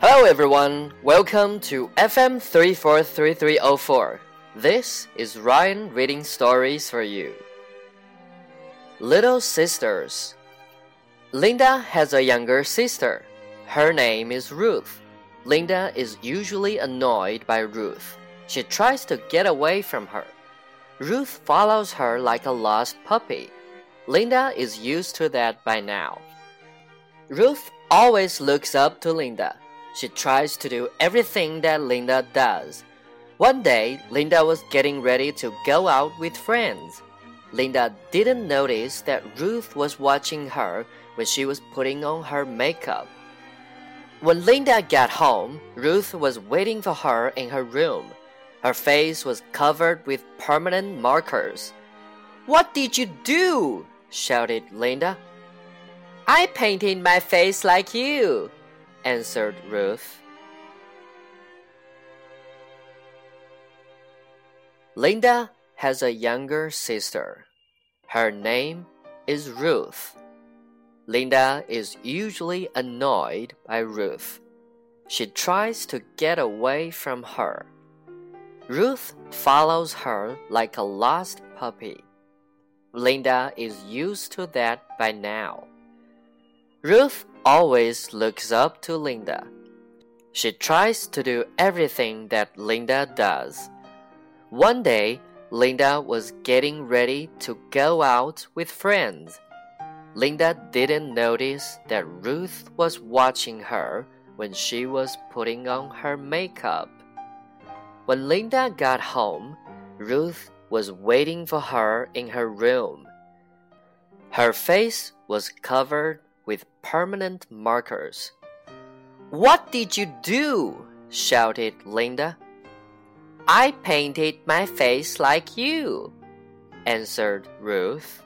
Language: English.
Hello everyone, welcome to FM 343304. This is Ryan reading stories for you. Little Sisters Linda has a younger sister. Her name is Ruth. Linda is usually annoyed by Ruth. She tries to get away from her. Ruth follows her like a lost puppy. Linda is used to that by now. Ruth always looks up to Linda. She tries to do everything that Linda does. One day, Linda was getting ready to go out with friends. Linda didn't notice that Ruth was watching her when she was putting on her makeup. When Linda got home, Ruth was waiting for her in her room. Her face was covered with permanent markers. What did you do? shouted Linda. I painted my face like you, answered Ruth. Linda has a younger sister. Her name is Ruth. Linda is usually annoyed by Ruth. She tries to get away from her. Ruth follows her like a lost puppy. Linda is used to that by now. Ruth always looks up to Linda. She tries to do everything that Linda does. One day, Linda was getting ready to go out with friends. Linda didn't notice that Ruth was watching her when she was putting on her makeup. When Linda got home, Ruth was waiting for her in her room. Her face was covered with permanent markers. What did you do? shouted Linda. I painted my face like you, answered Ruth.